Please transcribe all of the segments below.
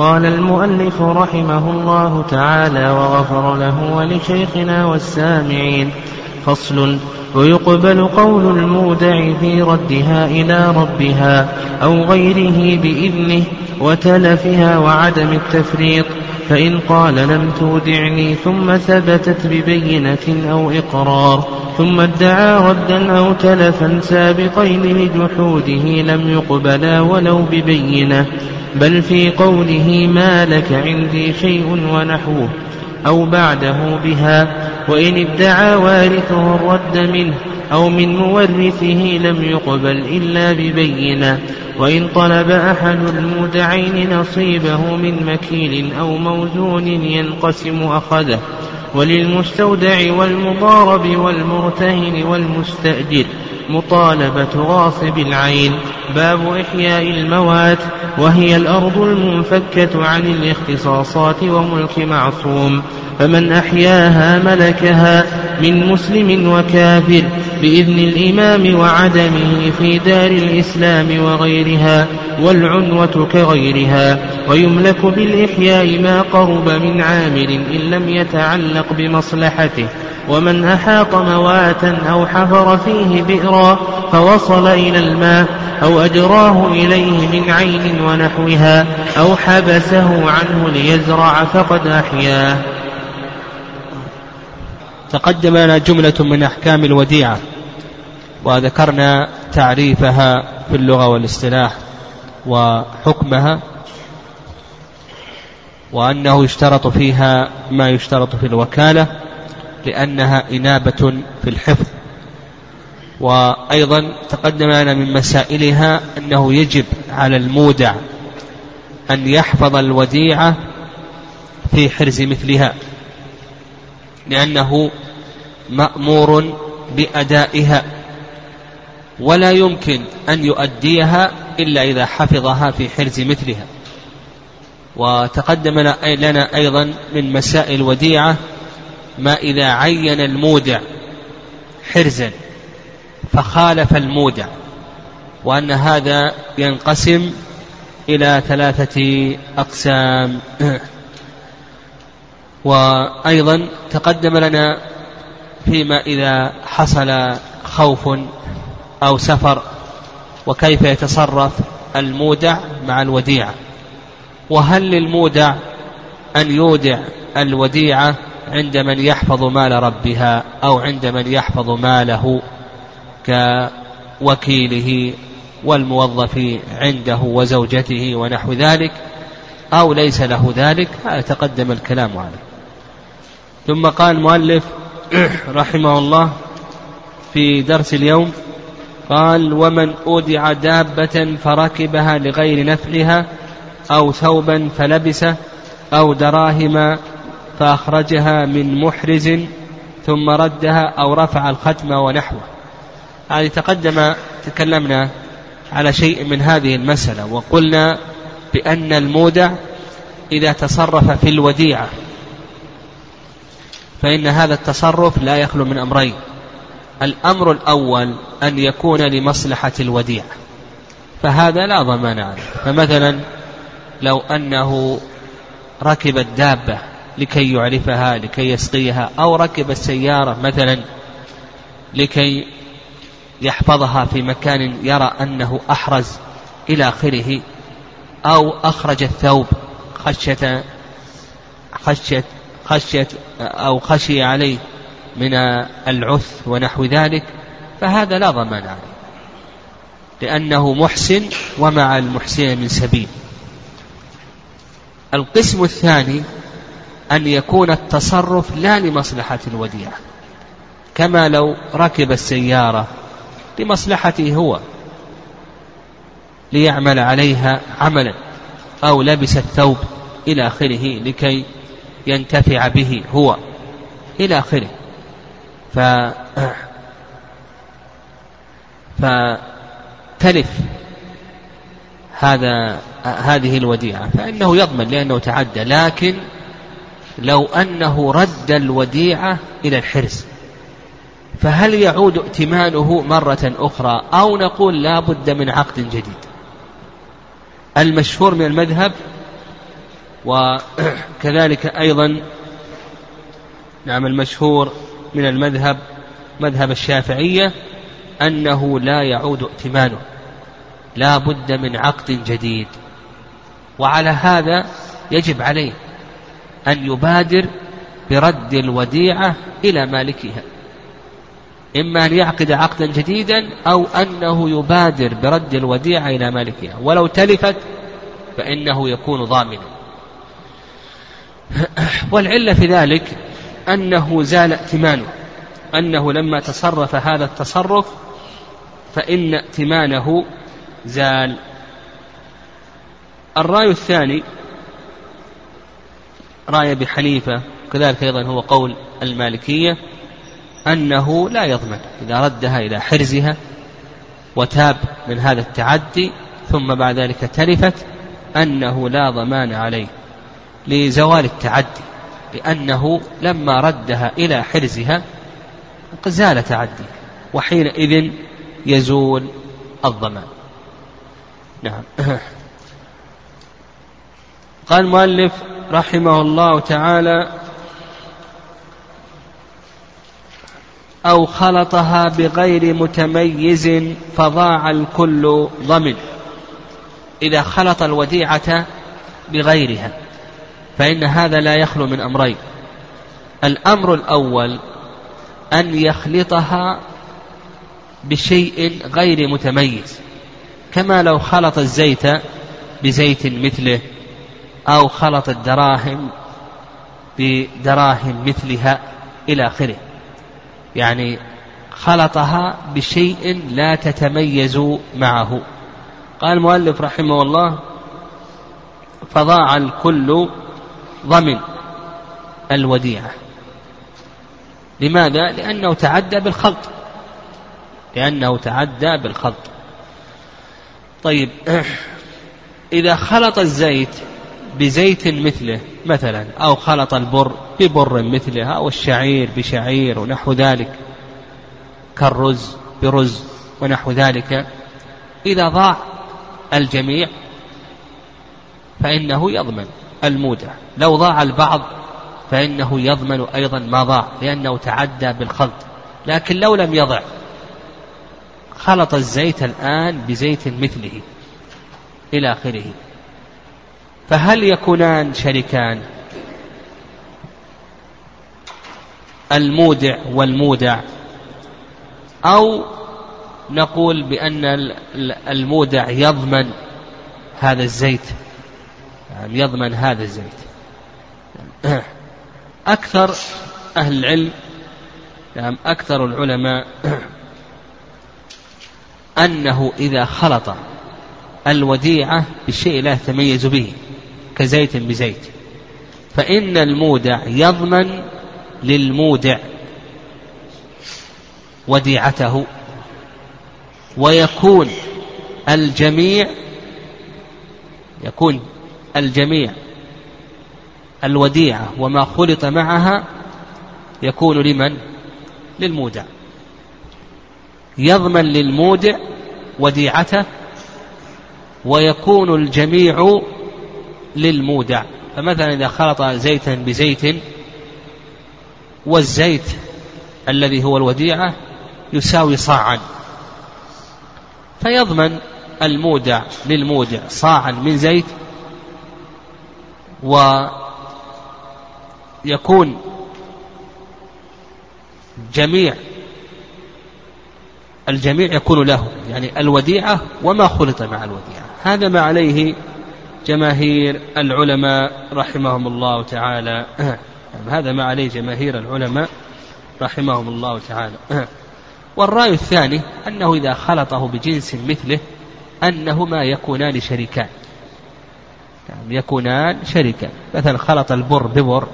قال المؤلف رحمه الله تعالى وغفر له ولشيخنا والسامعين. فصل ويقبل قول المودع في ردها إلى ربها أو غيره بإذنه وتلفها وعدم التفريط فإن قال لم تودعني ثم ثبتت ببينة أو إقرار ثم ادعى ردا أو تلفا سابقين لجحوده لم يقبلا ولو ببينة بل في قوله ما لك عندي شيء ونحوه أو بعده بها وإن ادعى وارثه الرد منه أو من مورثه لم يقبل إلا ببينة وإن طلب أحد المودعين نصيبه من مكيل أو موزون ينقسم أخذه وللمستودع والمضارب والمرتهن والمستأجر مطالبة غاصب العين باب إحياء الموات وهي الأرض المنفكة عن الاختصاصات وملك معصوم فمن أحياها ملكها من مسلم وكافر بإذن الإمام وعدمه في دار الإسلام وغيرها والعنوة كغيرها ويملك بالإحياء ما قرب من عامل إن لم يتعلق بمصلحته ومن أحاط مواتا أو حفر فيه بئرا فوصل إلى الماء أو أجراه إليه من عين ونحوها أو حبسه عنه ليزرع فقد أحياه. تقدم لنا جملة من أحكام الوديعة وذكرنا تعريفها في اللغة والاصطلاح وحكمها وأنه يشترط فيها ما يشترط في الوكالة لأنها إنابة في الحفظ. وأيضا تقدم لنا من مسائلها أنه يجب على المودع أن يحفظ الوديعة في حرز مثلها. لأنه مأمور بأدائها ولا يمكن أن يؤديها إلا إذا حفظها في حرز مثلها. وتقدم لنا أيضا من مسائل الوديعة ما إذا عين المودع حرزا فخالف المودع وأن هذا ينقسم إلى ثلاثة أقسام. وأيضا تقدم لنا فيما إذا حصل خوف أو سفر وكيف يتصرف المودع مع الوديعة وهل للمودع أن يودع الوديعة عند من يحفظ مال ربها أو عند من يحفظ ماله كوكيله والموظف عنده وزوجته ونحو ذلك أو ليس له ذلك؟ هذا تقدم الكلام عليه. ثم قال المؤلف رحمه الله في درس اليوم قال ومن أودع دابة فركبها لغير نفعها أو ثوبا فلبسه أو دراهم فأخرجها من محرز ثم ردها أو رفع الختم ونحوه. هذه تقدم تكلمنا على شيء من هذه المسألة وقلنا بأن المودع إذا تصرف في الوديعة فإن هذا التصرف لا يخلو من أمرين. الأمر الأول أن يكون لمصلحة الوديعة فهذا لا ضمان عليه. فمثلا لو أنه ركب الدابة لكي يعرفها لكي يسقيها أو ركب السيارة مثلا لكي يحفظها في مكان يرى أنه أحرز إلى آخره أو أخرج الثوب خشية خشية خشية أو خشي عليه من العث ونحو ذلك فهذا لا ضمان عليه لأنه محسن ومع المحسن من سبيل. القسم الثاني أن يكون التصرف لا لمصلحة الوديعة كما لو ركب السيارة لمصلحته هو ليعمل عليها عملا أو لبس الثوب إلى آخره لكي ينتفع به هو إلى آخره. ف فتلف هذا هذه الوديعة. فإنه يضمن لأنه تعدى. لكن لو أنه رد الوديعة إلى الحرز فهل يعود ائتمانه مرة أخرى أو نقول لا بد من عقد جديد؟ المشهور من المذهب وكذلك أيضا نعم المشهور من المذهب مذهب الشافعية أنه لا يعود ائتمانه لا بد من عقد جديد. وعلى هذا يجب عليه أن يبادر برد الوديعة إلى مالكها. إما أن يعقد عقدا جديدا أو أنه يبادر برد الوديعة إلى مالكها. ولو تلفت فإنه يكون ضامنا. والعلة في ذلك أنه زال ائتمانه أنه لما تصرف هذا التصرف فإن ائتمانه زال. الرأي الثاني رأي أبي حنيفة كذلك أيضا هو قول المالكية أنه لا يضمن إذا ردها إلى حرزها وتاب من هذا التعدي ثم بعد ذلك تلفت أنه لا ضمان عليه. لزوال التعدي لأنه لما ردها إلى حرزها زال تعدي وحينئذ يزول الضمان. نعم. قال المؤلف رحمه الله تعالى أو خلطها بغير متميز فضاع الكل ضمن إذا خلط الوديعة بغيرها. فإن هذا لا يخلو من أمرين. الأمر الأول أن يخلطها بشيء غير متميز كما لو خلط الزيت بزيت مثله أو خلط الدراهم بدراهم مثلها إلى آخره. يعني خلطها بشيء لا تتميز معه. قال المؤلف رحمه الله فضاع الكل ضمن الوديعة. لماذا؟ لأنه تعدى بالخلط. لأنه تعدى بالخلط. طيب إذا خلط الزيت بزيت مثله مثلا أو خلط البر ببر مثله أو الشعير بشعير ونحو ذلك كالرز برز ونحو ذلك إذا ضاع الجميع فإنه يضمن. المودع. لو ضاع البعض فإنه يضمن أيضا ما ضاع لأنه تعدى بالخلط. لكن لو لم يضع خلط الزيت الآن بزيت مثله إلى آخره. فهل يكونان شريكان؟ المودع والمودع. أو نقول بأن المودع يضمن هذا الزيت. يعني يضمن هذا الزيت. أكثر أهل العلم يعني أكثر العلماء أنه إذا خلط الوديعة بشيء لا يتميز به كزيت بزيت. فإن المودع يضمن للمودع وديعته ويكون الجميع يكون الجميع الوديعة وما خلط معها يكون لمن؟ للمودع يضمن للمودع وديعته ويكون الجميع للمودع فمثلا إذا خلط زيتا بزيت والزيت الذي هو الوديعة يساوي صاعا فيضمن المودع للمودع صاعا من زيت ويكون جميع الجميع يكون له يعني الوديعة وما خلط مع الوديعة. هذا ما عليه جماهير العلماء رحمهم الله تعالى. هذا ما عليه جماهير العلماء رحمهم الله تعالى. والرأي الثاني أنه إذا خلطه بجنس مثله أنهما يكونان شريكان. يكونان شريكان. مثلا خلط البر ببر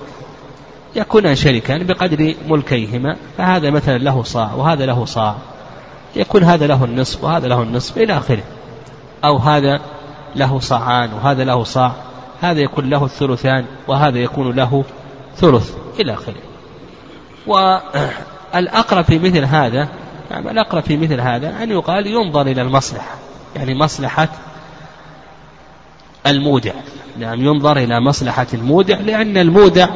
يكونان شريكان بقدر ملكيهما فهذا مثلا له صاع وهذا له صاع. يكون هذا له النصف وهذا له النصف إلى آخره. أو هذا له صاعان وهذا له صاع. هذا يكون له الثلثان وهذا يكون له ثلث إلى آخره. والأقرب في مثل هذا يعني الأقرب في مثل هذا أن يقال ينظر إلى المصلحة. يعني مصلحة المودع. نعم ينظر إلى مصلحة المودع لأن المودع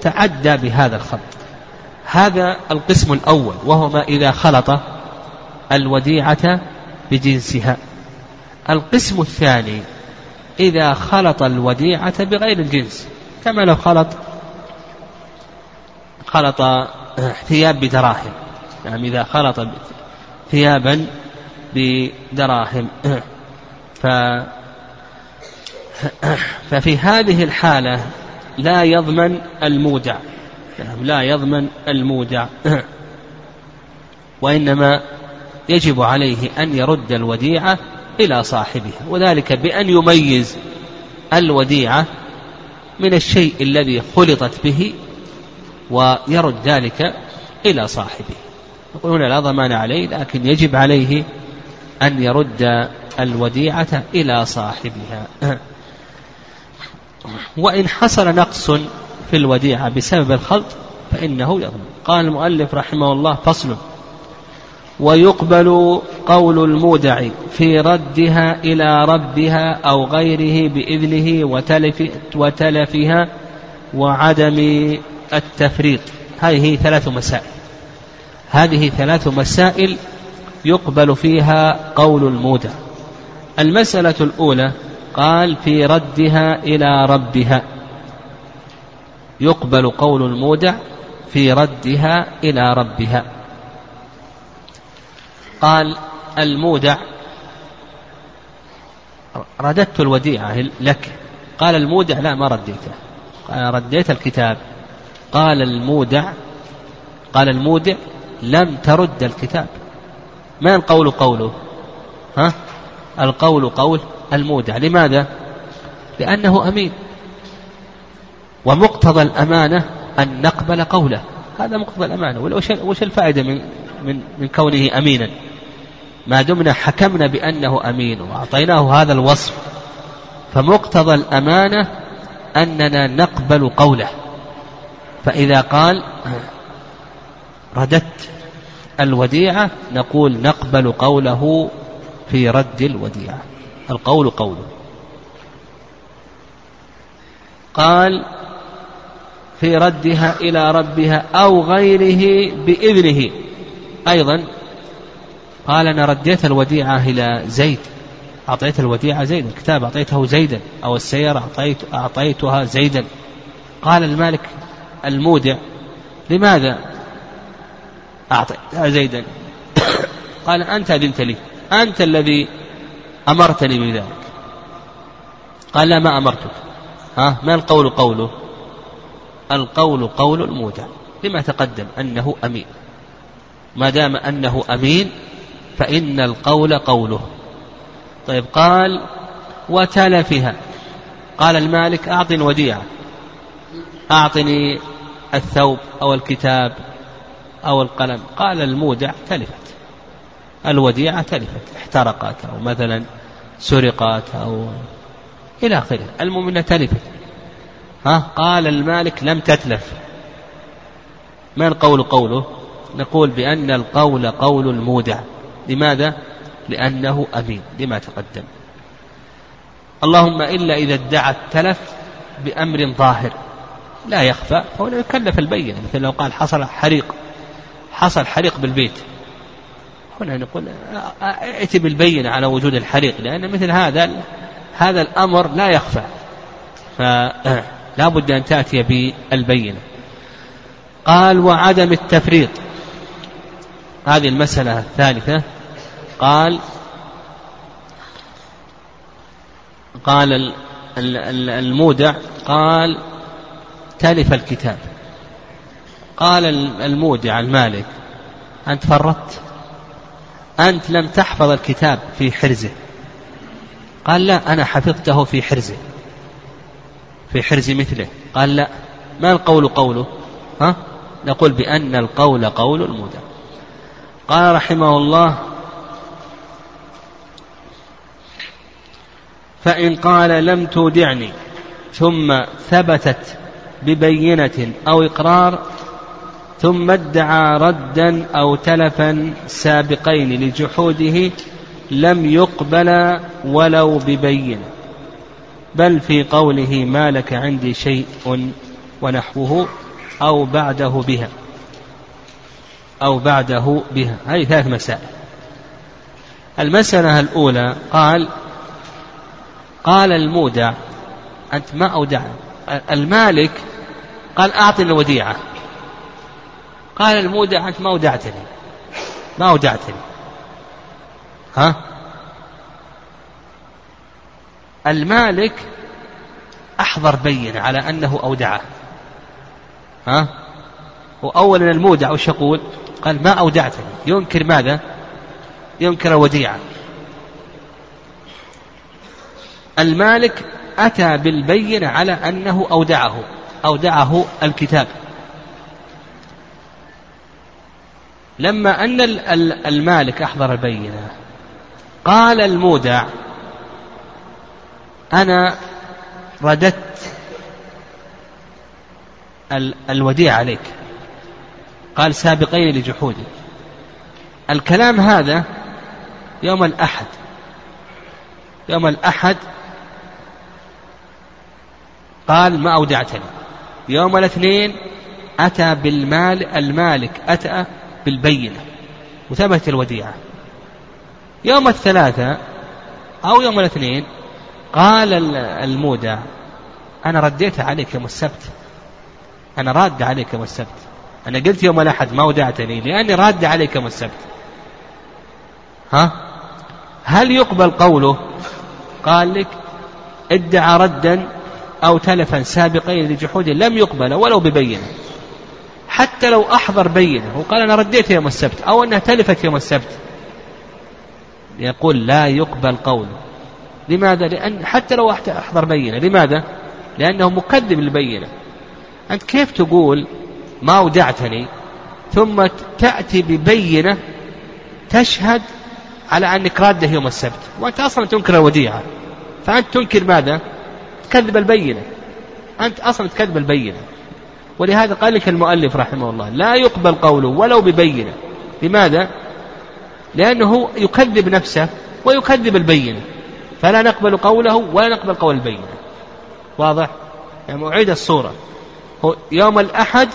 تعدى بهذا الخط. هذا القسم الأول وهو ما إذا خلط الوديعة بجنسها. القسم الثاني إذا خلط الوديعة بغير الجنس. كما لو خلط خلط ثياب بدراهم. يعني إذا خلط ثيابا بدراهم. ف ففي هذه الحالة لا يضمن المودع نعم لا يضمن المودع وإنما يجب عليه أن يرد الوديعة إلى صاحبها وذلك بأن يميز الوديعة من الشيء الذي خلطت به ويرد ذلك إلى صاحبه يقولون لا ضمان عليه لكن يجب عليه أن يرد الوديعة إلى صاحبها. وإن حصل نقص في الوديعة بسبب الخلط فإنه يضمن. قال المؤلف رحمه الله فصل ويقبل قول المودع في ردها إلى ربها أو غيره بإذنه وتلف وتلفها وعدم التفريط. هذه ثلاث مسائل. هذه ثلاث مسائل يقبل فيها قول المودع. المسألة الأولى قال في ردها إلى ربها. يقبل قول المودع في ردها إلى ربها. قال المودع رددت الوديعة لك. قال المودع لا ما رديته. قال رديت الكتاب. قال المودع قال المودع لم ترد الكتاب. ما القول قوله؟ ها؟ القول قول المودع. لماذا؟ لأنه أمين. ومقتضى الأمانة أن نقبل قوله. هذا مقتضى الأمانة. وش الفائدة من من من كونه أمينا؟ ما دمنا حكمنا بأنه أمين وأعطيناه هذا الوصف. فمقتضى الأمانة أننا نقبل قوله. فإذا قال رددت الوديعة نقول نقبل قوله في رد الوديعة. القول قوله قال في ردها إلى ربها أو غيره بإذنه. أيضا قال أنا رديت الوديعة إلى زيد. أعطيت الوديعة زيدا. الكتاب أعطيته زيدا. أو السيارة أعطيت أعطيتها زيدا. قال المالك المودع لماذا أعطيتها زيدا؟ قال أنت أذنت لي. أنت الذي أمرتني بذلك. قال لا ما أمرتك. ها ما القول قوله؟ القول قول المودع لما تقدم أنه أمين. ما دام أنه أمين فإن القول قوله. طيب قال وتلفها قال المالك أعطني وديعة. أعطني الثوب أو الكتاب أو القلم. قال المودع تلفت. الوديعة تلفت احترقت أو مثلا سرقت أو إلى آخره. المؤمنة تلفت. ها؟ قال المالك لم تتلف. ما القول قوله؟ نقول بأن القول قول المودع. لماذا؟ لأنه أمين لما تقدم. اللهم إلا إذا ادعى التلف بأمر ظاهر. لا يخفى فهنا يكلف البين مثل لو قال حصل حريق. حصل حريق بالبيت. هنا نقول ائت بالبينة على وجود الحريق لأن مثل هذا هذا الأمر لا يخفى. فلا بد أن تأتي بالبينة. قال وعدم التفريط. هذه المسألة الثالثة. قال قال المودع قال تلف الكتاب. قال المودع المالك أنت فرطت؟ أنت لم تحفظ الكتاب في حرزه. قال لا أنا حفظته في حرزه. في حرز مثله. قال لا ما القول قوله؟ ها؟ نقول بأن القول قول المودع قال رحمه الله فإن قال لم تودعني ثم ثبتت ببينة أو إقرار ثم ادعى ردا أو تلفا سابقين لجحوده لم يقبل ولو ببينة بل في قوله ما لك عندي شيء ونحوه أو بعده بها. أو بعده بها. هذه ثلاث مسائل. المسألة الأولى قال قال المودع أنت ما أودع المالك قال أعطني الوديعة. قال المودع أنت ما أودعتني ما أودعتني ها؟ المالك أحضر بين على أنه أودعه. ها؟ وأولا المودع وش يقول؟ قال ما أودعتني. ينكر ماذا؟ ينكر الوديعة المالك أتى بالبينة على أنه أودعه. أودعه الكتاب. لما أن المالك أحضر البينة قال المودع أنا رددت الوديعة عليك. قال سابقين لجحودي. الكلام هذا يوم الأحد يوم الأحد قال ما أودعتني. يوم الاثنين أتى بالمال المالك أتى بالبينة وثبت الوديعة. يوم الثلاثة أو يوم الاثنين قال المودع أنا رديت عليك يوم السبت. أنا راد عليك يوم السبت. أنا قلت يوم الأحد ما ودعتني لأني راد عليك يوم السبت. ها؟ هل يقبل قوله؟ قال لك ادعى ردا أو تلفا سابقين لجحود لم يقبل ولو ببينة. حتى لو أحضر بينة. وقال أنا رديت يوم السبت أو أنها تلفت يوم السبت. يقول لا يقبل قوله لماذا؟ لأن حتى لو أحضر بينة. لماذا؟ لأنه مكذب للبينة أنت كيف تقول ما ودعتني ثم تأتي ببينة تشهد على أنك رادة يوم السبت؟ وأنت أصلا تنكر الوديعة. فأنت تنكر ماذا؟ تكذب البينة. أنت أصلا تكذب البينة. ولهذا قال لك المؤلف رحمه الله لا يقبل قوله ولو ببينة. لماذا؟ لأنه يكذب نفسه ويكذب البينة. فلا نقبل قوله ولا نقبل قول البينة. واضح؟ يعني أعيد الصورة. يوم الأحد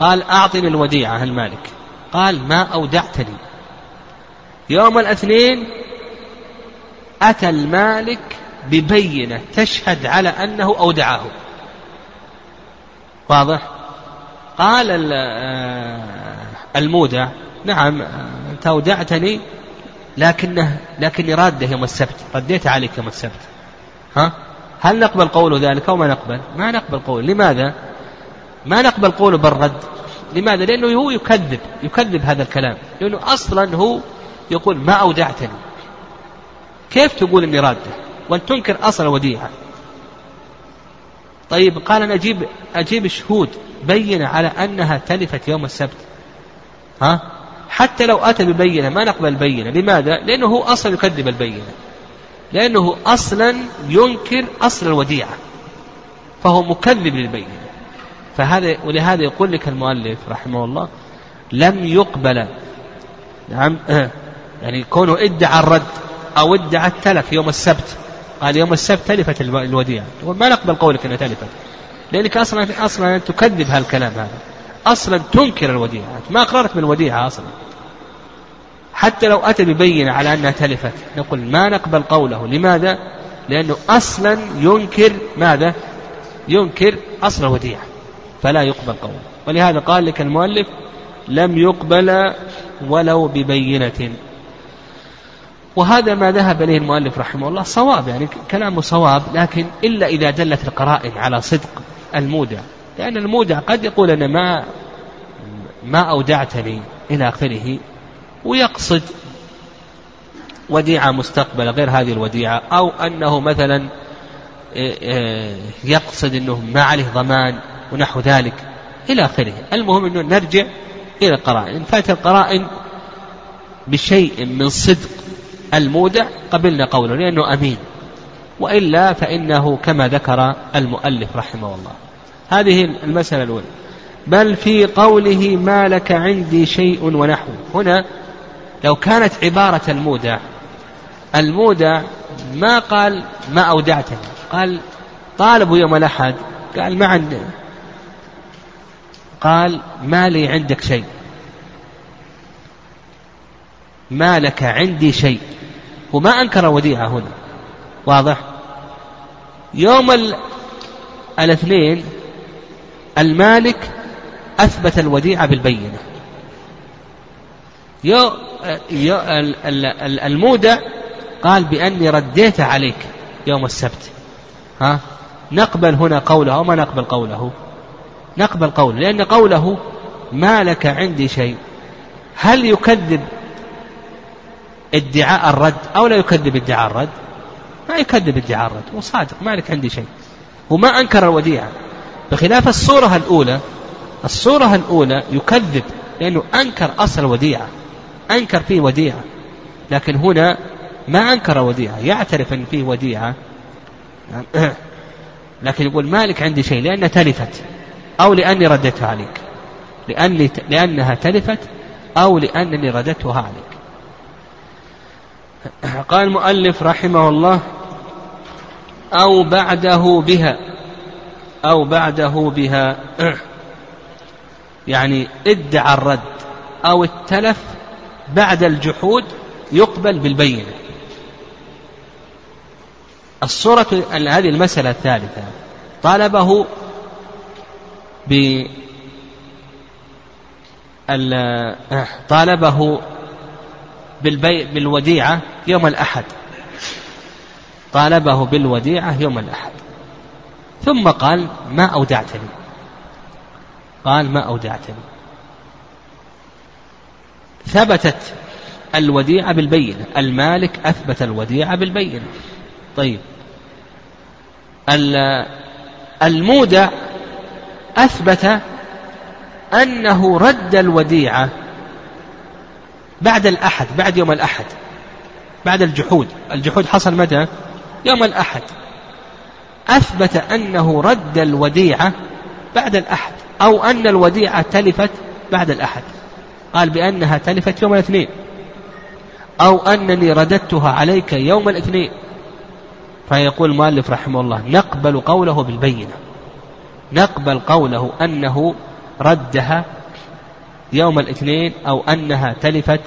قال أعطني الوديعة المالك قال ما أودعتني. يوم الاثنين أتى المالك ببينة تشهد على أنه أودعه. واضح؟ قال آه، المودع نعم أنت أودعتني لكنه لكني راده يوم السبت رديت عليك يوم السبت. ها؟ هل نقبل قوله ذلك أو ما نقبل؟ ما نقبل قوله لماذا؟ ما نقبل قوله بالرد. لماذا؟ لأنه هو يكذب يكذب هذا الكلام. لأنه أصلا هو يقول ما أودعتني. كيف تقول إني رادة؟ وأن تنكر أصل الوديعة. طيب قال أجيب أجيب شهود بينة على أنها تلفت يوم السبت. ها؟ حتى لو أتى ببينة ما نقبل البينة لماذا؟ لأنه هو أصلا يكذب البينة. لأنه أصلا ينكر أصل الوديعة. فهو مكذب للبينة. فهذا ولهذا يقول لك المؤلف رحمه الله لم يقبل. نعم يعني كونه ادعى الرد أو ادعى التلف يوم السبت. قال يوم السبت تلفت الوديعة. يقول ما نقبل قولك أنها تلفت. لأنك أصلا أصلا تكذب هالكلام هذا. أصلا تنكر الوديعة. ما أقررت بالوديعة أصلا. حتى لو أتى ببينة على أنها تلفت نقول ما نقبل قوله. لماذا؟ لأنه أصلا ينكر ماذا؟ ينكر أصل الوديعة. فلا يقبل قوله ولهذا قال لك المؤلف لم يقبل ولو ببينة. وهذا ما ذهب إليه المؤلف رحمه الله صواب يعني كلامه صواب لكن إلا إذا دلت القرائن على صدق المودع. لأن المودع قد يقول أنا ما ما أودعتني إلى آخره ويقصد وديعة مستقبلة غير هذه الوديعة أو أنه مثلا إيه، إيه، يقصد أنه ما عليه ضمان ونحو ذلك إلى آخره. المهم أنه نرجع إلى القرائن. إن فات القرائن بشيء من صدق المودع قبلنا قوله لأنه أمين. وإلا فإنه كما ذكر المؤلف رحمه الله. هذه المسألة الأولى. بل في قوله ما لك عندي شيء ونحو. هنا لو كانت عبارة المودع المودع ما قال ما أودعتني قال طالبوا يوم الأحد قال ما عندي. قال ما لي عندك شيء. ما لك عندي شيء. وما أنكر وديعة هنا. واضح؟ يوم الاثنين المالك أثبت الوديعة بالبينة. يو يو المودع قال بأني رديت عليك يوم السبت. ها؟ نقبل هنا قوله أو ما نقبل قوله؟ نقبل قوله لأن قوله ما لك عندي شيء. هل يكذب ادعاء الرد أو لا يكذب ادعاء الرد؟ ما يكذب ادعاء الرد هو صادق ما لك عندي شيء. وما أنكر الوديعة. بخلاف الصورة الأولى الصورة الأولى يكذب لأنه أنكر أصل الوديعة أنكر فيه وديعة. لكن هنا ما أنكر وديعة يعترف أن فيه وديعة. لكن يقول مالك عندي شيء لأنها تلفت أو لأني رددتها عليك. لأني لأنها تلفت أو لأنني رددتها عليك. قال المؤلف رحمه الله أو بعده بها أو بعده بها. يعني ادعى الرد أو التلف بعد الجحود يقبل بالبينة. الصورة هذه المسألة الثالثة طالبه ب طالبه بالبي بالوديعة يوم الأحد. طالبه بالوديعة يوم الأحد. ثم قال ما أودعتني. قال ما أودعتني. ثبتت الوديعة بالبينة. المالك أثبت الوديعة بالبينة. طيب. المودع أثبت أنه رد الوديعة بعد الأحد بعد يوم الأحد بعد الجحود. الجحود حصل متى؟ يوم الأحد. أثبت أنه رد الوديعة بعد الأحد أو أن الوديعة تلفت بعد الأحد. قال بأنها تلفت يوم الاثنين. أو أنني رددتها عليك يوم الاثنين. فيقول المؤلف رحمه الله نقبل قوله بالبينة. نقبل قوله أنه ردها يوم الاثنين أو أنها تلفت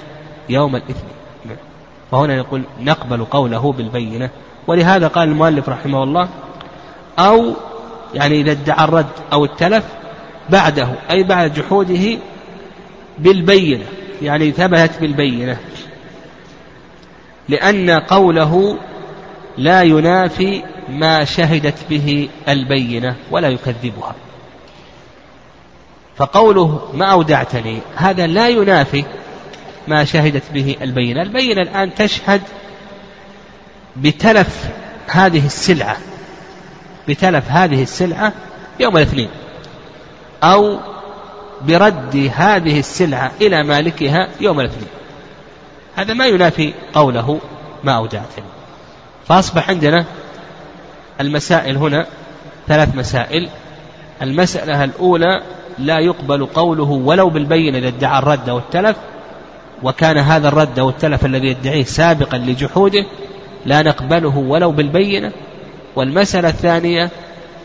يوم الاثنين. فهنا يقول نقبل قوله بالبينة. ولهذا قال المؤلف رحمه الله أو يعني إذا ادعى الرد أو التلف بعده أي بعد جحوده بالبينة. يعني ثبتت بالبينة. لأن قوله لا ينافي ما شهدت به البينة ولا يكذبها. فقوله ما أودعتني هذا لا ينافي ما شهدت به البينة. البينة الآن تشهد بتلف هذه السلعة بتلف هذه السلعة يوم الاثنين أو برد هذه السلعة إلى مالكها يوم الاثنين. هذا ما ينافي قوله ما أودعتني. فأصبح عندنا المسائل هنا ثلاث مسائل. المسألة الأولى لا يقبل قوله ولو بالبينة إذا ادعى الرد أو التلف وكان هذا الرد أو التلف الذي يدعيه سابقا لجحوده لا نقبله ولو بالبينة. والمسألة الثانية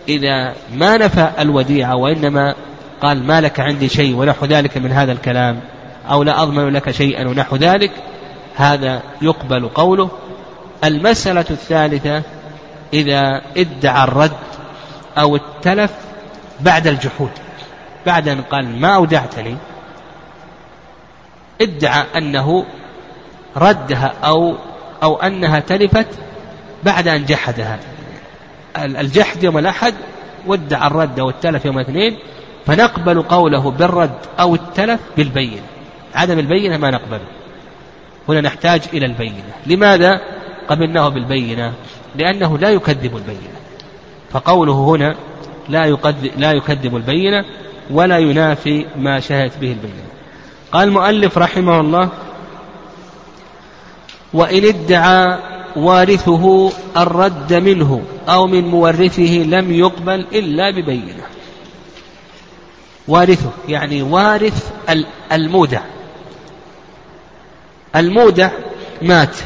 إذا ما نفى الوديعة وإنما قال ما لك عندي شيء ونحو ذلك من هذا الكلام أو لا أضمن لك شيئا ونحو ذلك هذا يقبل قوله. المسألة الثالثة إذا ادعى الرد أو التلف بعد الجحود. بعد أن قال ما أودعتني ادعى أنه ردها أو أو أنها تلفت بعد أن جحدها. الجحد يوم الأحد وادعى الرد أو التلف يوم الاثنين فنقبل قوله بالرد أو التلف بالبينة عدم البينة ما نقبله. هنا نحتاج إلى البينة. لماذا؟ قبلناه بالبينة. لأنه لا يكذب البينة. فقوله هنا لا يكذب, لا يكذب البينة ولا ينافي ما شهدت به البينة قال المؤلف رحمه الله وإن ادعى وارثه الرد منه أو من مورثه لم يقبل إلا ببينة. وارثه يعني وارث المودع. المودع مات.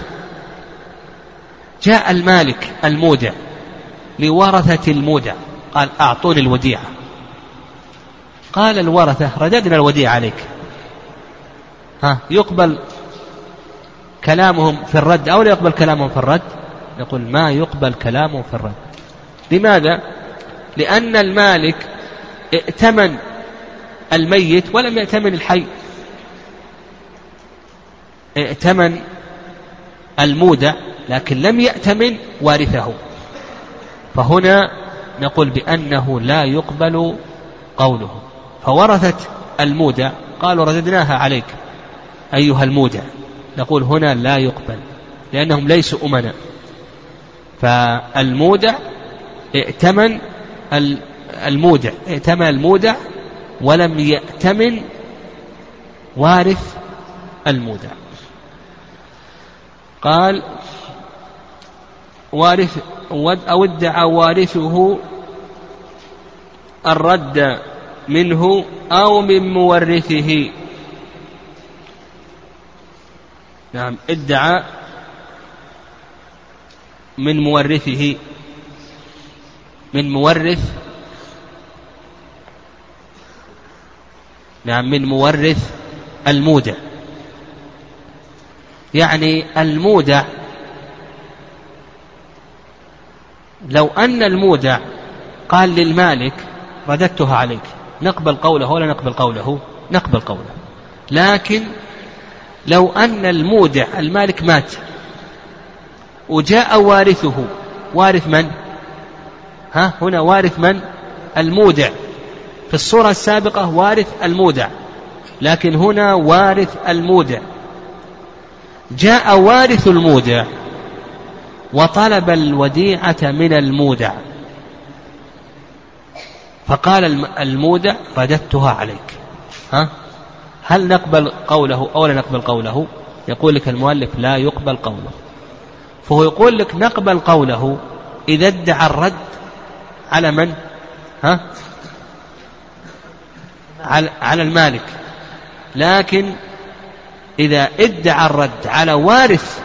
جاء المالك المودع لورثة المودع. قال أعطوني الوديعة. قال الورثة رددنا الوديعة عليك. ها يقبل كلامهم في الرد أو لا يقبل كلامهم في الرد؟ نقول ما يقبل كلامهم في الرد. لماذا؟ لأن المالك ائتمن الميت ولم يأتمن الحي. ائتمن المودع لكن لم يأتمن وارثه. فهنا نقول بأنه لا يقبل قوله. فورثت المودع قالوا رددناها عليك. أيها المودع نقول هنا لا يقبل لأنهم ليسوا أمنا. فالمودع ائتمن المودع ائتمن المودع ولم يأتمن وارث المودع قال وارث أو ادعى وارثه الرد منه أو من مورثه. نعم ادعى من مورثه. من مورث. نعم من مورث المودع. يعني المودع لو أن المودع قال للمالك رددتها عليك. نقبل قوله ولا نقبل قوله؟ نقبل قوله. لكن لو أن المودع المالك مات وجاء وارثه وارث من؟ ها هنا وارث من؟ المودع. في الصورة السابقة وارث المودع لكن هنا وارث المودع. جاء وارث المودع وطلب الوديعة من المودع. فقال المودع رددتها عليك. ها؟ هل نقبل قوله أو لا نقبل قوله؟ يقول لك المؤلف لا يقبل قوله. فهو يقول لك نقبل قوله إذا ادعى الرد على من؟ ها؟ على المالك. لكن إذا ادعى الرد على وارث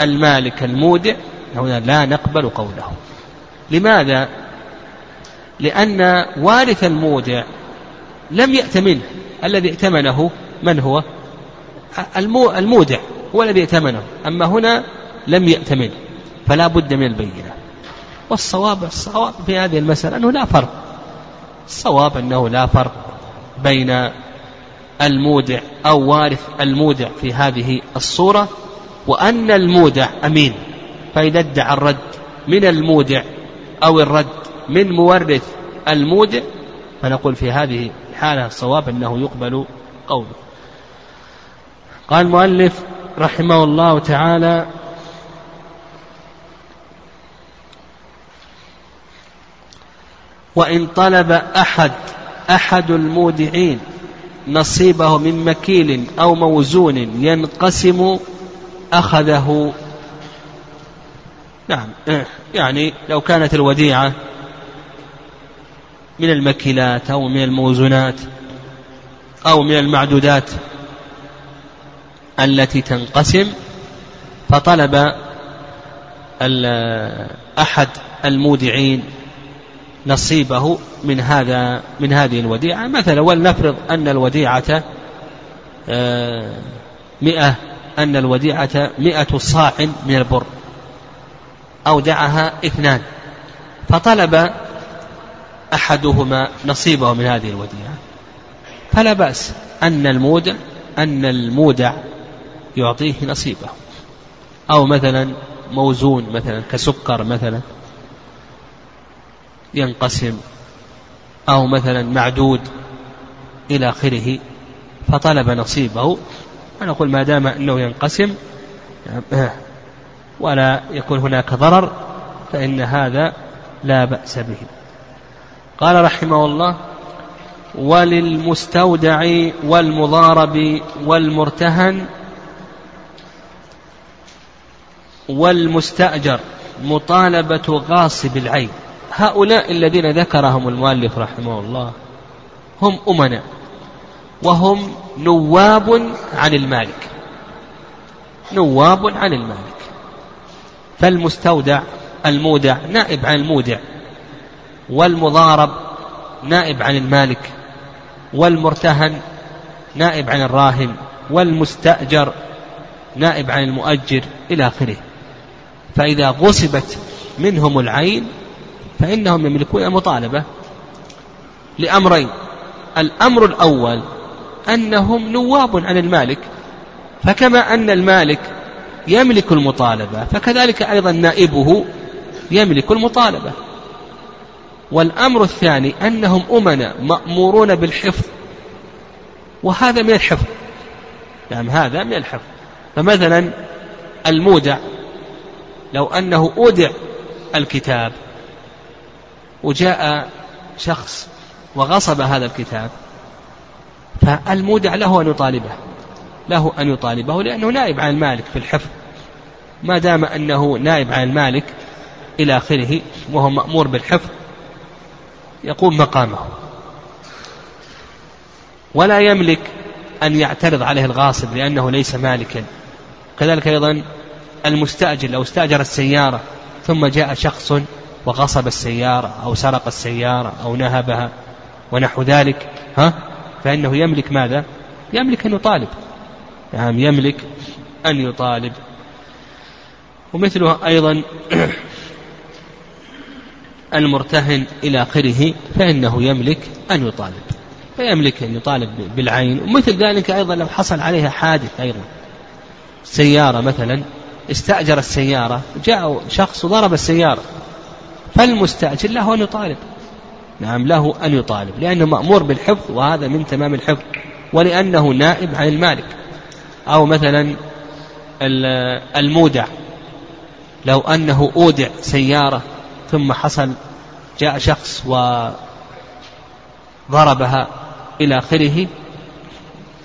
المالك المودع هنا لا نقبل قوله. لماذا؟ لأن وارث المودع لم يأتمنه الذي ائتمنه من هو؟ المودع هو الذي ائتمنه أما هنا لم يأتمنه فلا بد من البينة. والصواب الصواب في هذه المسألة أنه لا فرق. الصواب أنه لا فرق بين المودع أو وارث المودع في هذه الصورة وأن المودع أمين فإذا ادعى الرد من المودع أو الرد من مورث المودع فنقول في هذه الحالة الصواب أنه يقبل قوله. قال المؤلف رحمه الله تعالى وإن طلب أحد أحد المودعين نصيبه من مكيل أو موزون ينقسم أخذه. نعم يعني لو كانت الوديعة من المكيلات أو من الموزونات أو من المعدودات التي تنقسم فطلب أحد المودعين نصيبه من هذا من هذه الوديعة. مثلا ولنفرض أن الوديعة آه، مئة أن الوديعة مئة صاع من البر أودعها اثنان فطلب أحدهما نصيبه من هذه الوديعة. فلا بأس أن المودع أن المودع يعطيه نصيبه. أو مثلا موزون مثلا كسكر مثلا ينقسم أو مثلا معدود إلى آخره فطلب نصيبه. فنقول ما دام أنه ينقسم ولا يكون هناك ضرر فإن هذا لا بأس به. قال رحمه الله وللمستودع والمضارب والمرتهن والمستأجر مطالبة غاصب العين. هؤلاء الذين ذكرهم المؤلف رحمه الله هم أمناء وهم نواب عن المالك نواب عن المالك. فالمستودع المودع نائب عن المودع. والمضارب نائب عن المالك والمرتهن نائب عن الراهن والمستأجر نائب عن المؤجر إلى آخره. فإذا غصبت منهم العين فإنهم يملكون المطالبة لأمرين. الأمر الأول أنهم نواب عن المالك فكما أن المالك يملك المطالبة فكذلك أيضا نائبه يملك المطالبة. والأمر الثاني أنهم أمنا مأمورون بالحفظ وهذا من الحفظ نعم هذا من الحفظ. فمثلا المودع لو أنه أودع الكتاب وجاء شخص وغصب هذا الكتاب فالمودع له أن يطالبه له أن يطالبه لأنه نائب عن المالك في الحفظ. ما دام أنه نائب عن المالك إلى آخره وهو مأمور بالحفظ يقوم مقامه. ولا يملك أن يعترض عليه الغاصب لأنه ليس مالكا. كذلك أيضا المستأجر لو استأجر السيارة ثم جاء شخص وغصب السيارة أو سرق السيارة أو نهبها ونحو ذلك ها؟ فإنه يملك ماذا؟ يملك أن يطالب. نعم يملك أن يطالب. ومثله أيضا المرتهن إلى آخره فإنه يملك أن يطالب. فيملك أن يطالب بالعين ومثل ذلك أيضا لو حصل عليها حادث أيضا. سيارة مثلا استأجر السيارة جاء شخص وضرب السيارة فالمستأجر له أن يطالب. نعم له أن يطالب لأنه مأمور بالحفظ وهذا من تمام الحفظ ولأنه نائب عن المالك. أو مثلا المودع لو أنه أودع سيارة ثم حصل جاء شخص وضربها إلى آخره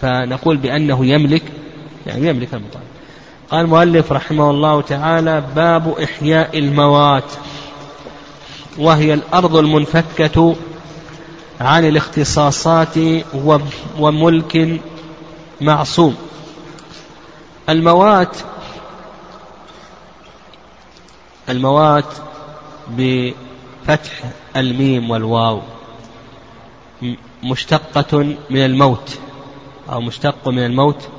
فنقول بأنه يملك يعني يملك المطالب قال المؤلف رحمه الله تعالى باب إحياء الموات وهي الأرض المنفكة عن الاختصاصات وملك معصوم. الموات الموات بفتح الميم والواو. مشتقة من الموت أو مشتق من الموت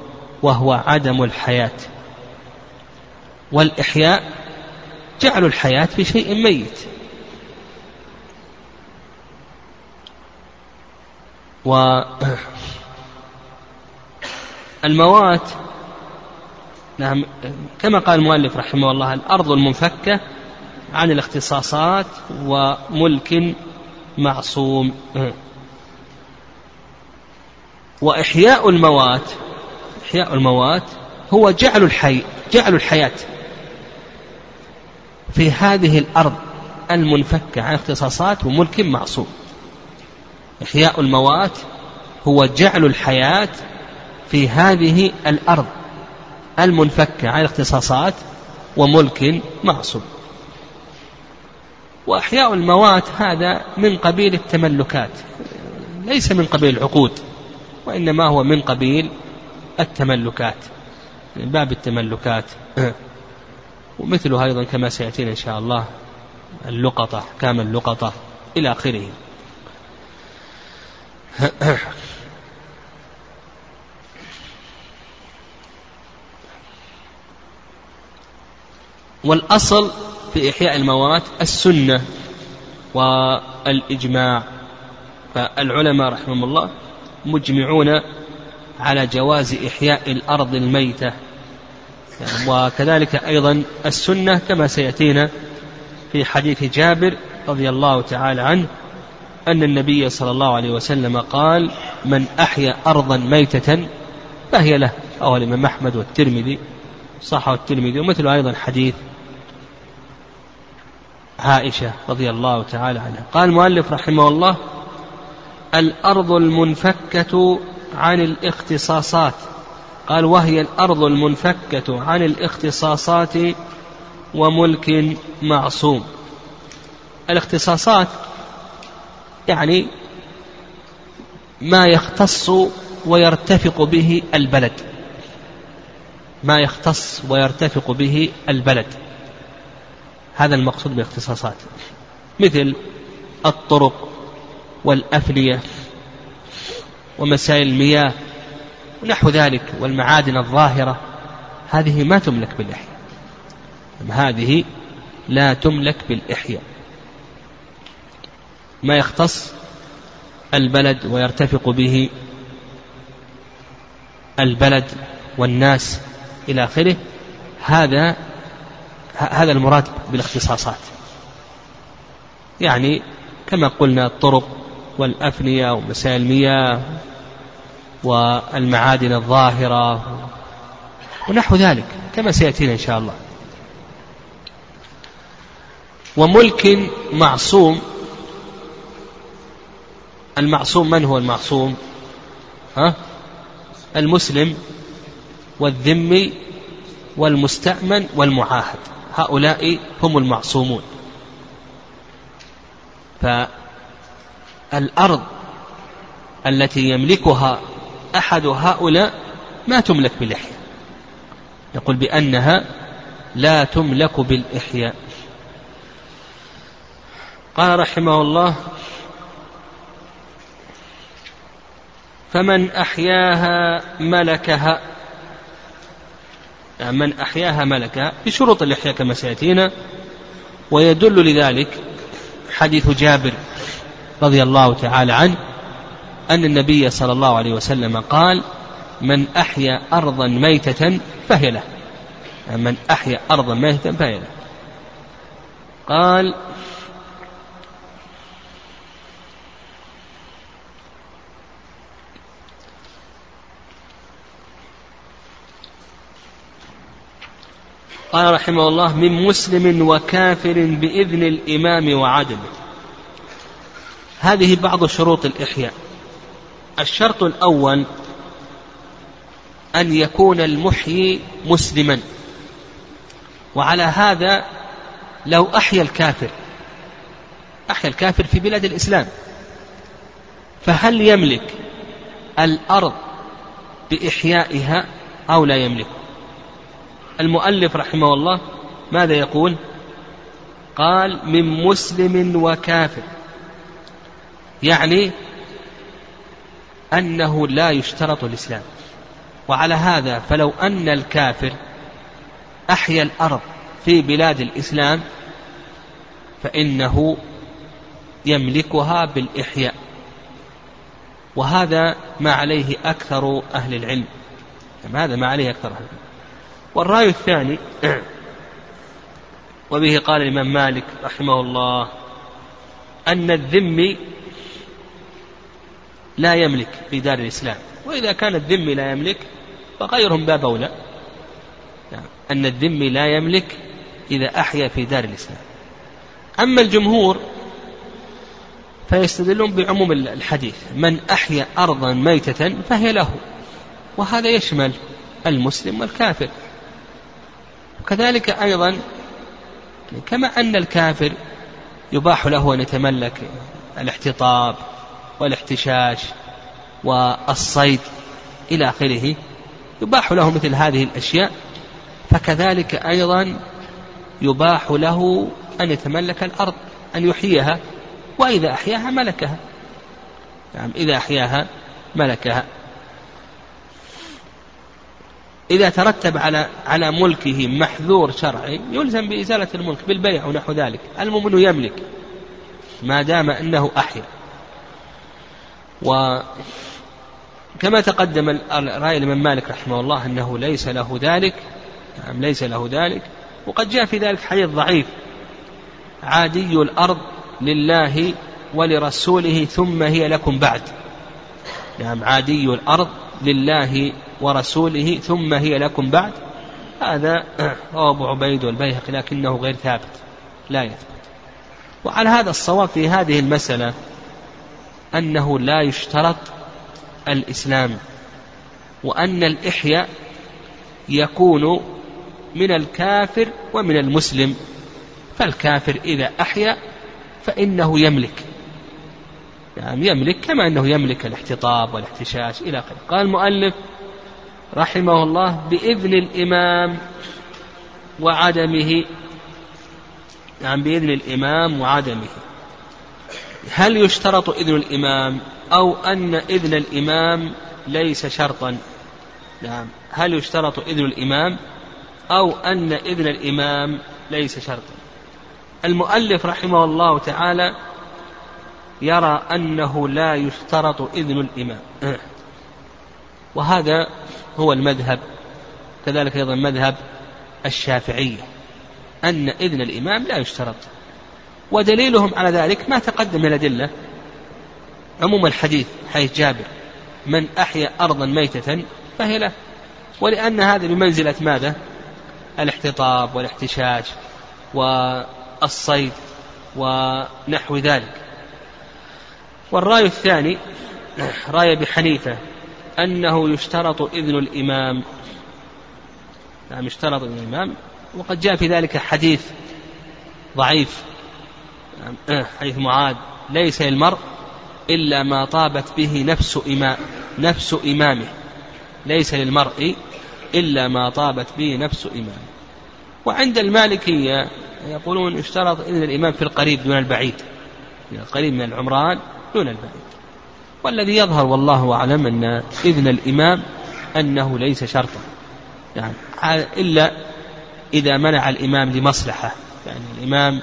وهو عدم الحياة. والإحياء جعل الحياة في شيء ميت. والموات نعم كما قال المؤلف رحمه الله الأرض المنفكة عن الاختصاصات وملك معصوم. وإحياء الموات إحياء الموات هو جعل الحي جعل الحياة في هذه الأرض المنفكة عن اختصاصات وملك معصوم. إحياء الموات هو جعل الحياة في هذه الأرض المنفكة عن اختصاصات وملك معصوم. وإحياء الموات هذا من قبيل التملكات ليس من قبيل العقود وإنما هو من قبيل التملكات من باب التملكات. ومثله أيضا كما سيأتينا إن شاء الله اللقطة كام اللقطة إلى آخره. والأصل في إحياء الموات السنة والإجماع. فالعلماء رحمهم الله مجمعون على جواز إحياء الأرض الميتة. وكذلك أيضا السنة كما سيأتينا في حديث جابر رضي الله تعالى عنه أن النبي صلى الله عليه وسلم قال من أحيا أرضا ميتة فهي له. أو الإمام أحمد والترمذي صحه الترمذي ومثل أيضا حديث عائشة رضي الله تعالى عنها. قال المؤلف رحمه الله الأرض المنفكة عن الاختصاصات. قال وهي الأرض المنفكة عن الاختصاصات وملك معصوم. الاختصاصات يعني ما يختص ويرتفق به البلد. ما يختص ويرتفق به البلد. هذا المقصود بالاختصاصات مثل الطرق والأفنية ومسائل المياه ونحو ذلك والمعادن الظاهرة هذه ما تملك بالإحياء. هذه لا تملك بالإحياء. ما يختص البلد ويرتفق به البلد والناس إلى آخره هذا هذا المراد بالاختصاصات. يعني كما قلنا الطرق والأفنية ومسائل المياه والمعادن الظاهرة ونحو ذلك كما سيأتينا إن شاء الله. وملك معصوم المعصوم من هو المعصوم؟ ها؟ المسلم والذمي والمستأمن والمعاهد. هؤلاء هم المعصومون. فالأرض التي يملكها أحد هؤلاء ما تملك بالإحياء. يقول بأنها لا تملك بالإحياء. قال رحمه الله فمن أحياها ملكها من أحياها ملكها بشروط الإحياء كما سيأتينا ويدل لذلك حديث جابر رضي الله تعالى عنه أن النبي صلى الله عليه وسلم قال من أحيا أرضا ميتة فهي له. يعني من أحيا أرضا ميتة فهي له. قال قال رحمه الله من مسلم وكافر بإذن الإمام وعدله هذه بعض شروط الإحياء. الشرط الأول أن يكون المحيي مسلما. وعلى هذا لو أحيا الكافر أحيا الكافر في بلاد الإسلام فهل يملك الأرض بإحيائها أو لا يملك؟ المؤلف رحمه الله ماذا يقول؟ قال من مسلم وكافر. يعني أنه لا يشترط الإسلام. وعلى هذا فلو أن الكافر أحيا الأرض في بلاد الإسلام فإنه يملكها بالإحياء. وهذا ما عليه أكثر أهل العلم. هذا ما عليه أكثر أهل العلم. والرأي الثاني وبه قال الإمام مالك رحمه الله أن الذمي لا يملك في دار الإسلام. وإذا كان الذمي لا يملك فغيرهم باب أولى. أن الذمي لا يملك إذا أحيا في دار الإسلام. أما الجمهور فيستدلون بعموم الحديث. من أحيا أرضا ميتة فهي له. وهذا يشمل المسلم والكافر. وكذلك أيضا كما أن الكافر يباح له أن يتملك الاحتطاب والاحتشاش والصيد إلى آخره يباح له مثل هذه الأشياء فكذلك أيضا يباح له أن يتملك الأرض أن يحييها وإذا أحياها ملكها. نعم إذا أحياها ملكها. إذا ترتب على على ملكه محذور شرعي يلزم بإزالة الملك بالبيع ونحو ذلك. المؤمن يملك ما دام أنه أحيا. وكما تقدم رأي الإمام مالك رحمه الله أنه ليس له ذلك نعم ليس له ذلك. وقد جاء في ذلك حديث ضعيف. عادي الأرض لله ولرسوله ثم هي لكم بعد. نعم عادي الأرض لله ورسوله ثم هي لكم بعد. هذا رواه أبو عبيد والبيهقي لكنه غير ثابت لا يثبت. وعلى هذا الصواب في هذه المسألة أنه لا يشترط الإسلام وأن الإحياء يكون من الكافر ومن المسلم. فالكافر إذا أحيا فإنه يملك. يعني يملك كما أنه يملك الاحتطاب والاحتشاش إلى آخره. قال المؤلف رحمه الله بإذن الإمام وعدمه. نعم بإذن الإمام وعدمه. هل يشترط إذن الإمام أو أن إذن الإمام ليس شرطا؟ نعم هل يشترط إذن الإمام أو أن إذن الإمام ليس شرطا؟ المؤلف رحمه الله تعالى يرى أنه لا يشترط إذن الإمام. وهذا هو المذهب كذلك أيضا مذهب الشافعية أن إذن الإمام لا يشترط. ودليلهم على ذلك ما تقدم من الأدلة عموم الحديث حيث جابر من أحيا أرضا ميتة فهي له. ولأن هذا بمنزلة ماذا؟ الاحتطاب والاحتشاش والصيد ونحو ذلك. والرأي الثاني رأي بحنيفة أنه يشترط إذن الإمام. نعم يشترط إذن الإمام. وقد جاء في ذلك حديث ضعيف. نعم، حديث معاذ. ليس للمرء إلا ما طابت به نفس إمام نفس إمامه. ليس للمرء إلا ما طابت به نفس إمامه. وعند المالكية يقولون اشترط إذن الإمام في القريب دون البعيد. القريب من العمران دون البعيد. والذي يظهر والله أعلم أن إذن الإمام أنه ليس شرطا. يعني إلا إذا منع الإمام لمصلحة. يعني الإمام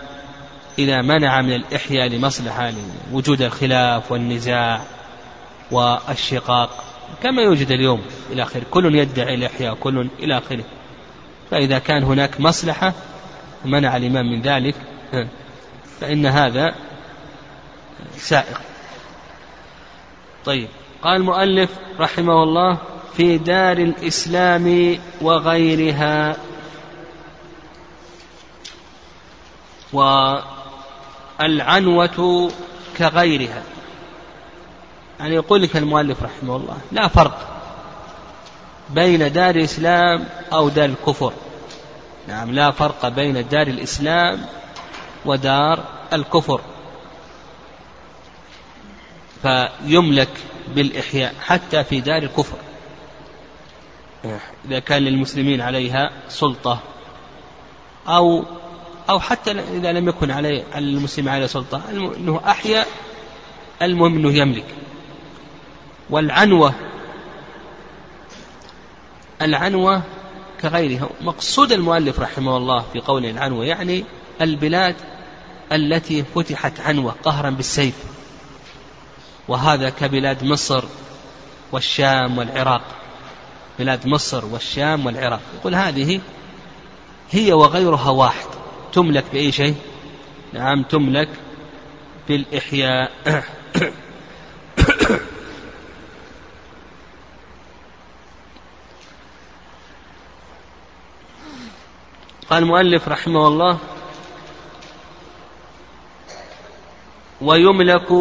إذا منع من الإحياء لمصلحة لوجود الخلاف والنزاع والشقاق. كما يوجد اليوم إلى آخره. كل يدعي الإحياء كل إلى آخره. فإذا كان هناك مصلحة منع الإمام من ذلك فإن هذا سائغ طيب. قال المؤلف رحمه الله في دار الإسلام وغيرها. والعنوة كغيرها. يعني يقول لك المؤلف رحمه الله لا فرق بين دار الإسلام أو دار الكفر. نعم لا فرق بين دار الإسلام ودار الكفر. فيملك بالإحياء حتى في دار الكفر. إذا كان للمسلمين عليها سلطة أو أو حتى إذا لم يكن عليه على المسلم عليه سلطة أنه أحيا المهم أنه يملك. والعنوة العنوة كغيرها. مقصود المؤلف رحمه الله في قوله العنوة يعني البلاد التي فتحت عنوة قهرا بالسيف. وهذا كبلاد مصر والشام والعراق. بلاد مصر والشام والعراق. يقول هذه هي وغيرها واحد. تملك بأي شيء؟ نعم تملك بالإحياء. قال المؤلف رحمه الله ويملك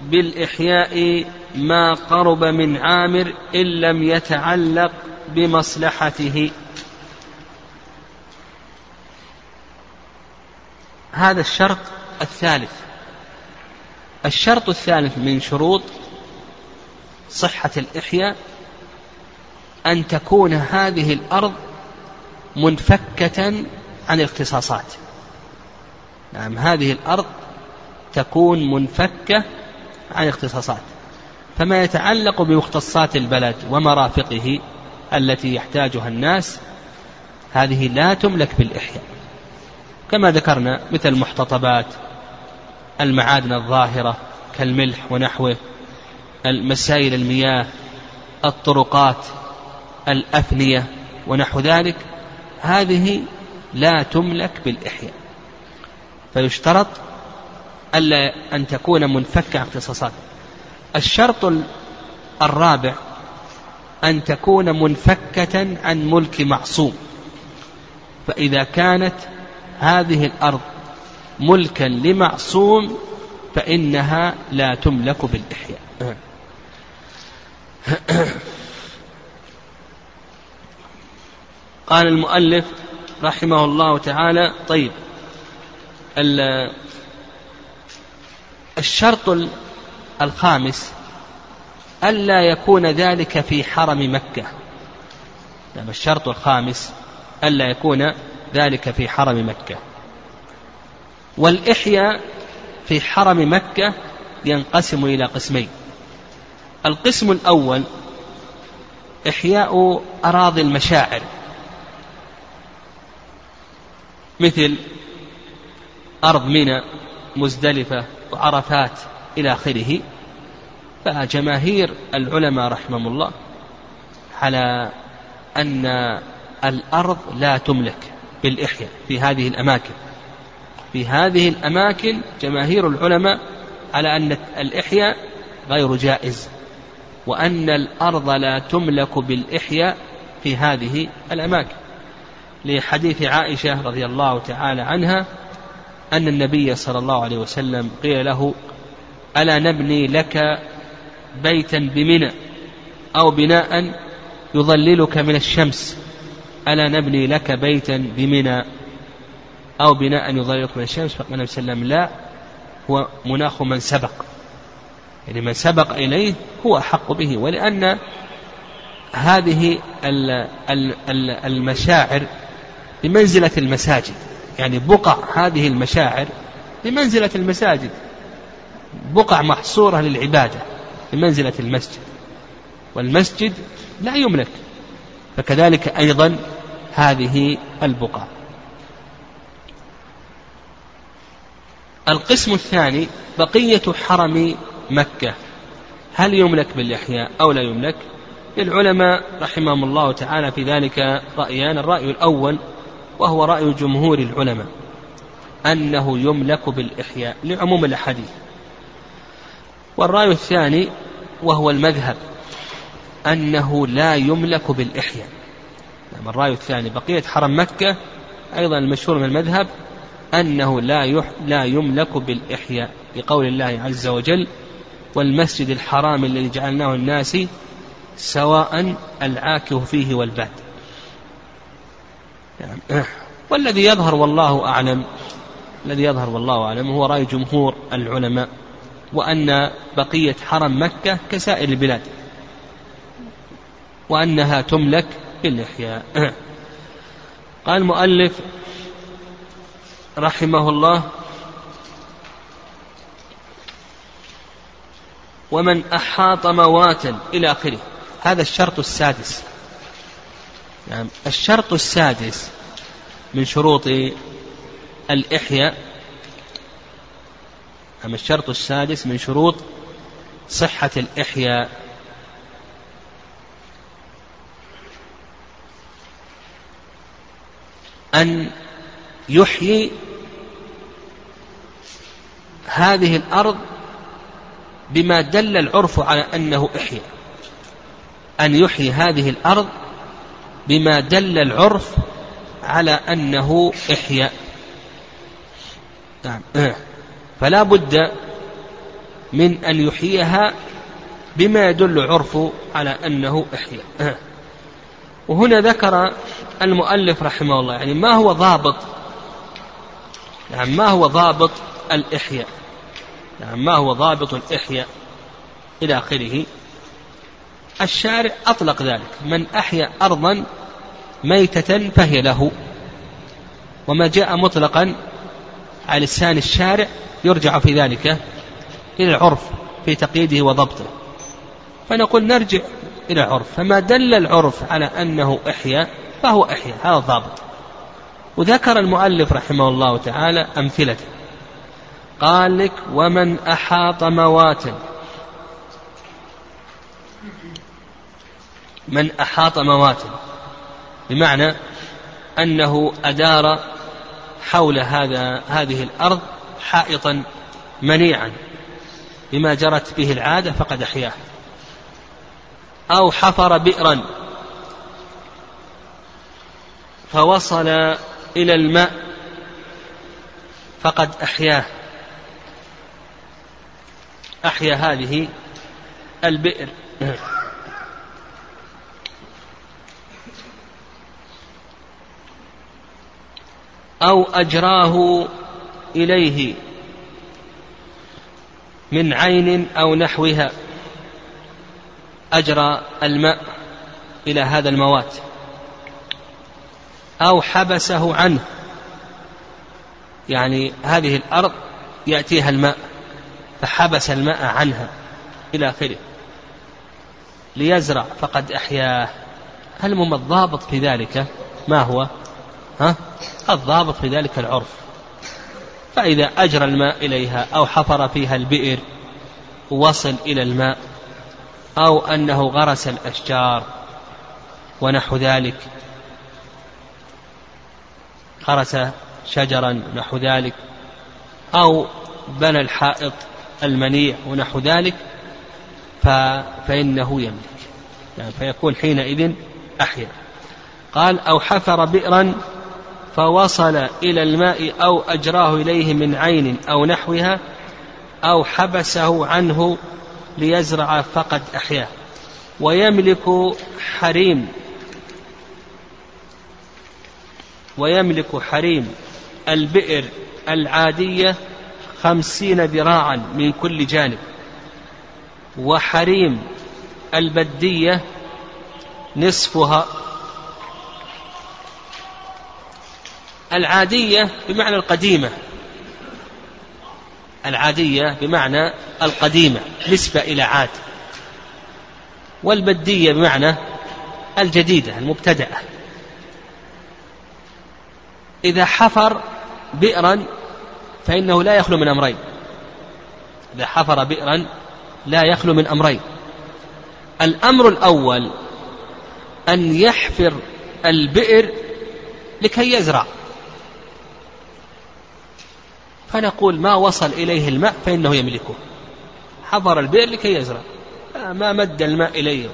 بالإحياء ما قرب من عامر إن لم يتعلق بمصلحته. هذا الشرط الثالث. الشرط الثالث من شروط صحة الإحياء أن تكون هذه الأرض منفكة عن الاختصاصات. نعم هذه الأرض تكون منفكة عن الاختصاصات. فما يتعلق بمختصات البلد ومرافقه التي يحتاجها الناس هذه لا تملك بالإحياء. كما ذكرنا مثل المحتطبات المعادن الظاهرة كالملح ونحوه المسائل المياه الطرقات الأفنية ونحو ذلك هذه لا تملك بالإحياء. فيشترط ألا أن تكون منفكة اختصاصات الشرط الرابع أن تكون منفكة عن ملك معصوم. فإذا كانت هذه الأرض ملكا لمعصوم فإنها لا تملك بالإحياء. قال المؤلف رحمه الله تعالى طيب الشرط الخامس ألا يكون ذلك في حرم مكة. نعم الشرط الخامس ألا يكون ذلك في حرم مكة. والإحياء في حرم مكة ينقسم إلى قسمين. القسم الأول إحياء أراضي المشاعر. مثل أرض منى مزدلفة وعرفات إلى آخره فجماهير العلماء رحمهم الله على أن الأرض لا تملك بالإحياء في هذه الأماكن. في هذه الأماكن جماهير العلماء على أن الإحياء غير جائز وأن الأرض لا تملك بالإحياء في هذه الأماكن. لحديث عائشة رضي الله تعالى عنها أن النبي صلى الله عليه وسلم قيل له ألا نبني لك بيتا بمنى أو بناء يظللك من الشمس؟ ألا نبني لك بيتا بمنى أو بناء يظللك من الشمس؟ فقال النبي صلى الله عليه وسلم لا هو مناخ من سبق. يعني من سبق إليه هو أحق به ولأن هذه المشاعر بمنزلة المساجد. يعني بقع هذه المشاعر بمنزلة المساجد. بقع محصورة للعبادة بمنزلة المسجد. والمسجد لا يملك. فكذلك أيضا هذه البقع. القسم الثاني بقية حرم مكة. هل يملك بالإحياء أو لا يملك؟ للعلماء رحمهم الله تعالى في ذلك رأيان. الرأي الأول وهو رأي جمهور العلماء أنه يملك بالإحياء لعموم الأحاديث. والرأي الثاني وهو المذهب أنه لا يملك بالإحياء. نعم الرأي الثاني بقية حرم مكة أيضا المشهور من المذهب أنه لا لا يملك بالإحياء لقول الله عز وجل والمسجد الحرام الذي جعلناه الناس سواء العاكف فيه والباد والذي يظهر والله أعلم الذي يظهر والله أعلم هو رأي جمهور العلماء وأن بقية حرم مكة كسائر البلاد وأنها تملك بالإحياء. قال المؤلف رحمه الله ومن أحاط مواتا إلى آخره. هذا الشرط السادس. يعني الشرط السادس من شروط الإحياء أما الشرط السادس من شروط صحة الإحياء. أن يحيي هذه الأرض بما دل العرف على أنه إحياء. أن يحيي هذه الأرض بما دل العرف على أنه إحياء. نعم. فلا بد من أن يحييها بما يدل العرف على أنه إحياء. وهنا ذكر المؤلف رحمه الله يعني ما هو ضابط؟ يعني ما هو ضابط الإحياء؟ يعني ما هو ضابط الإحياء إلى آخره؟ الشارع أطلق ذلك. من أحيا أرضا ميتة فهي له. وما جاء مطلقا على لسان الشارع يرجع في ذلك إلى العرف في تقييده وضبطه. فنقول نرجع إلى العرف. فما دل العرف على أنه إحياء فهو إحياء هذا الضابط. وذكر المؤلف رحمه الله تعالى أمثلة. قال لك ومن أحاط مواتا من أحاط مواتا بمعنى أنه أدار حول هذا هذه الأرض حائطا منيعا بما جرت به العادة فقد أحياه. أو حفر بئرا فوصل إلى الماء فقد أحياه. أحيا هذه البئر. أو أجراه إليه من عين أو نحوها أجرى الماء إلى هذا الموات أو حبسه عنه. يعني هذه الأرض يأتيها الماء فحبس الماء عنها إلى آخره. ليزرع فقد أحياه. هل هم الضابط في ذلك ما هو؟ ها؟ الضابط في ذلك العرف. فإذا أجرى الماء إليها أو حفر فيها البئر وصل إلى الماء أو أنه غرس الأشجار ونحو ذلك غرس شجرا نحو ذلك أو بنى الحائط المنيع ونحو ذلك فإنه يملك. يعني فيكون حينئذ أحيا قال أو حفر بئرا فوصل إلى الماء أو أجراه إليه من عين أو نحوها أو حبسه عنه ليزرع فقد أحياه. ويملك حريم. ويملك حريم البئر العادية خمسين ذراعا من كل جانب. وحريم البدية نصفها العادية بمعنى القديمة. العادية بمعنى القديمة نسبة إلى عاد. والبدية بمعنى الجديدة المبتدأة. إذا حفر بئرا فإنه لا يخلو من أمرين. إذا حفر بئرا لا يخلو من أمرين. الأمر الأول أن يحفر البئر لكي يزرع. فنقول ما وصل إليه الماء فإنه يملكه. حفر البئر لكي يزرع. ما مد الماء إليه.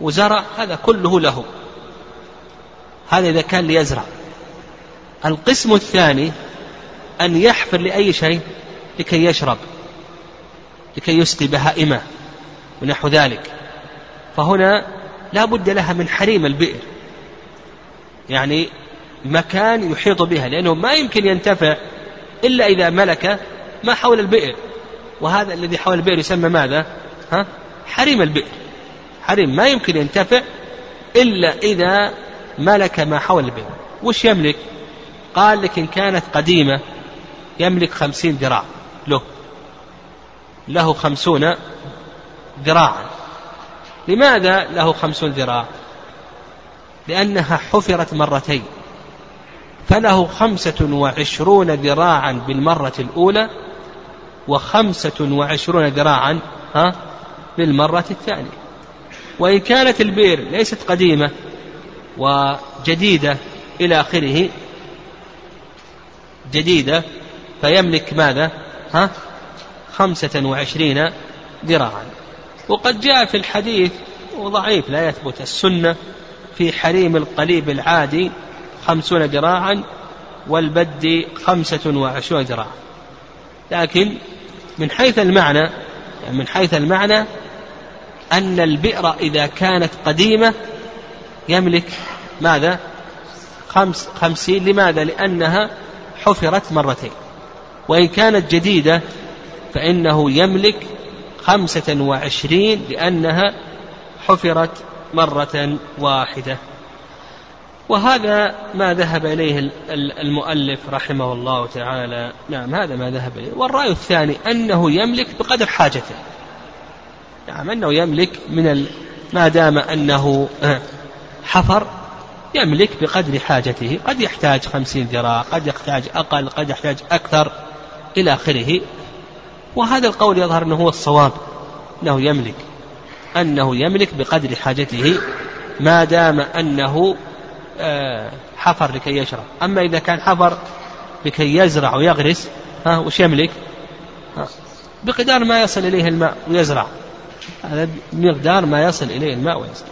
وزرع هذا كله له. هذا إذا كان ليزرع. القسم الثاني أن يحفر لأي شيء لكي يشرب لكي يسقي بهائمة. ونحو ذلك. فهنا لا بد لها من حريم البئر. يعني مكان يحيط بها لأنه ما يمكن ينتفع إلا إذا ملك ما حول البئر. وهذا الذي حول البئر يسمى ماذا؟ ها؟ حريم البئر. حريم ما يمكن ينتفع إلا إذا ملك ما حول البئر. وش يملك؟ قال لك إن كانت قديمة يملك خمسين ذراع. له. له خمسون ذراعا. لماذا له خمسون ذراع؟ لأنها حفرت مرتين. فله خمسة وعشرون ذراعا بالمرة الأولى وخمسة وعشرون ذراعا ها بالمرة الثانية. وإن كانت البئر ليست قديمة وجديدة إلى آخره جديدة فيملك ماذا؟ ها خمسة وعشرين ذراعا. وقد جاء في الحديث وضعيف لا يثبت السنة في حريم القليب العادي خمسون ذراعا والبد خمسة وعشرون ذراعا. لكن من حيث المعنى يعني من حيث المعنى أن البئر إذا كانت قديمة يملك ماذا؟ خمس خمسين لماذا؟ لأنها حفرت مرتين. وإن كانت جديدة فإنه يملك خمسة وعشرين لأنها حفرت مرة واحدة. وهذا ما ذهب إليه المؤلف رحمه الله تعالى. نعم هذا ما ذهب إليه. والرأي الثاني أنه يملك بقدر حاجته. نعم أنه يملك من ال... ما دام أنه آه، حفر يملك بقدر حاجته. قد يحتاج خمسين ذراع قد يحتاج أقل قد يحتاج أكثر إلى آخره. وهذا القول يظهر أنه هو الصواب أنه يملك. أنه يملك بقدر حاجته. ما دام أنه حفر لكي يشرب. أما إذا كان حفر لكي يزرع ويغرس ها وش يملك؟ ها بقدار ما يصل إليه الماء ويزرع. هذا بمقدار ما يصل إليه الماء ويزرع.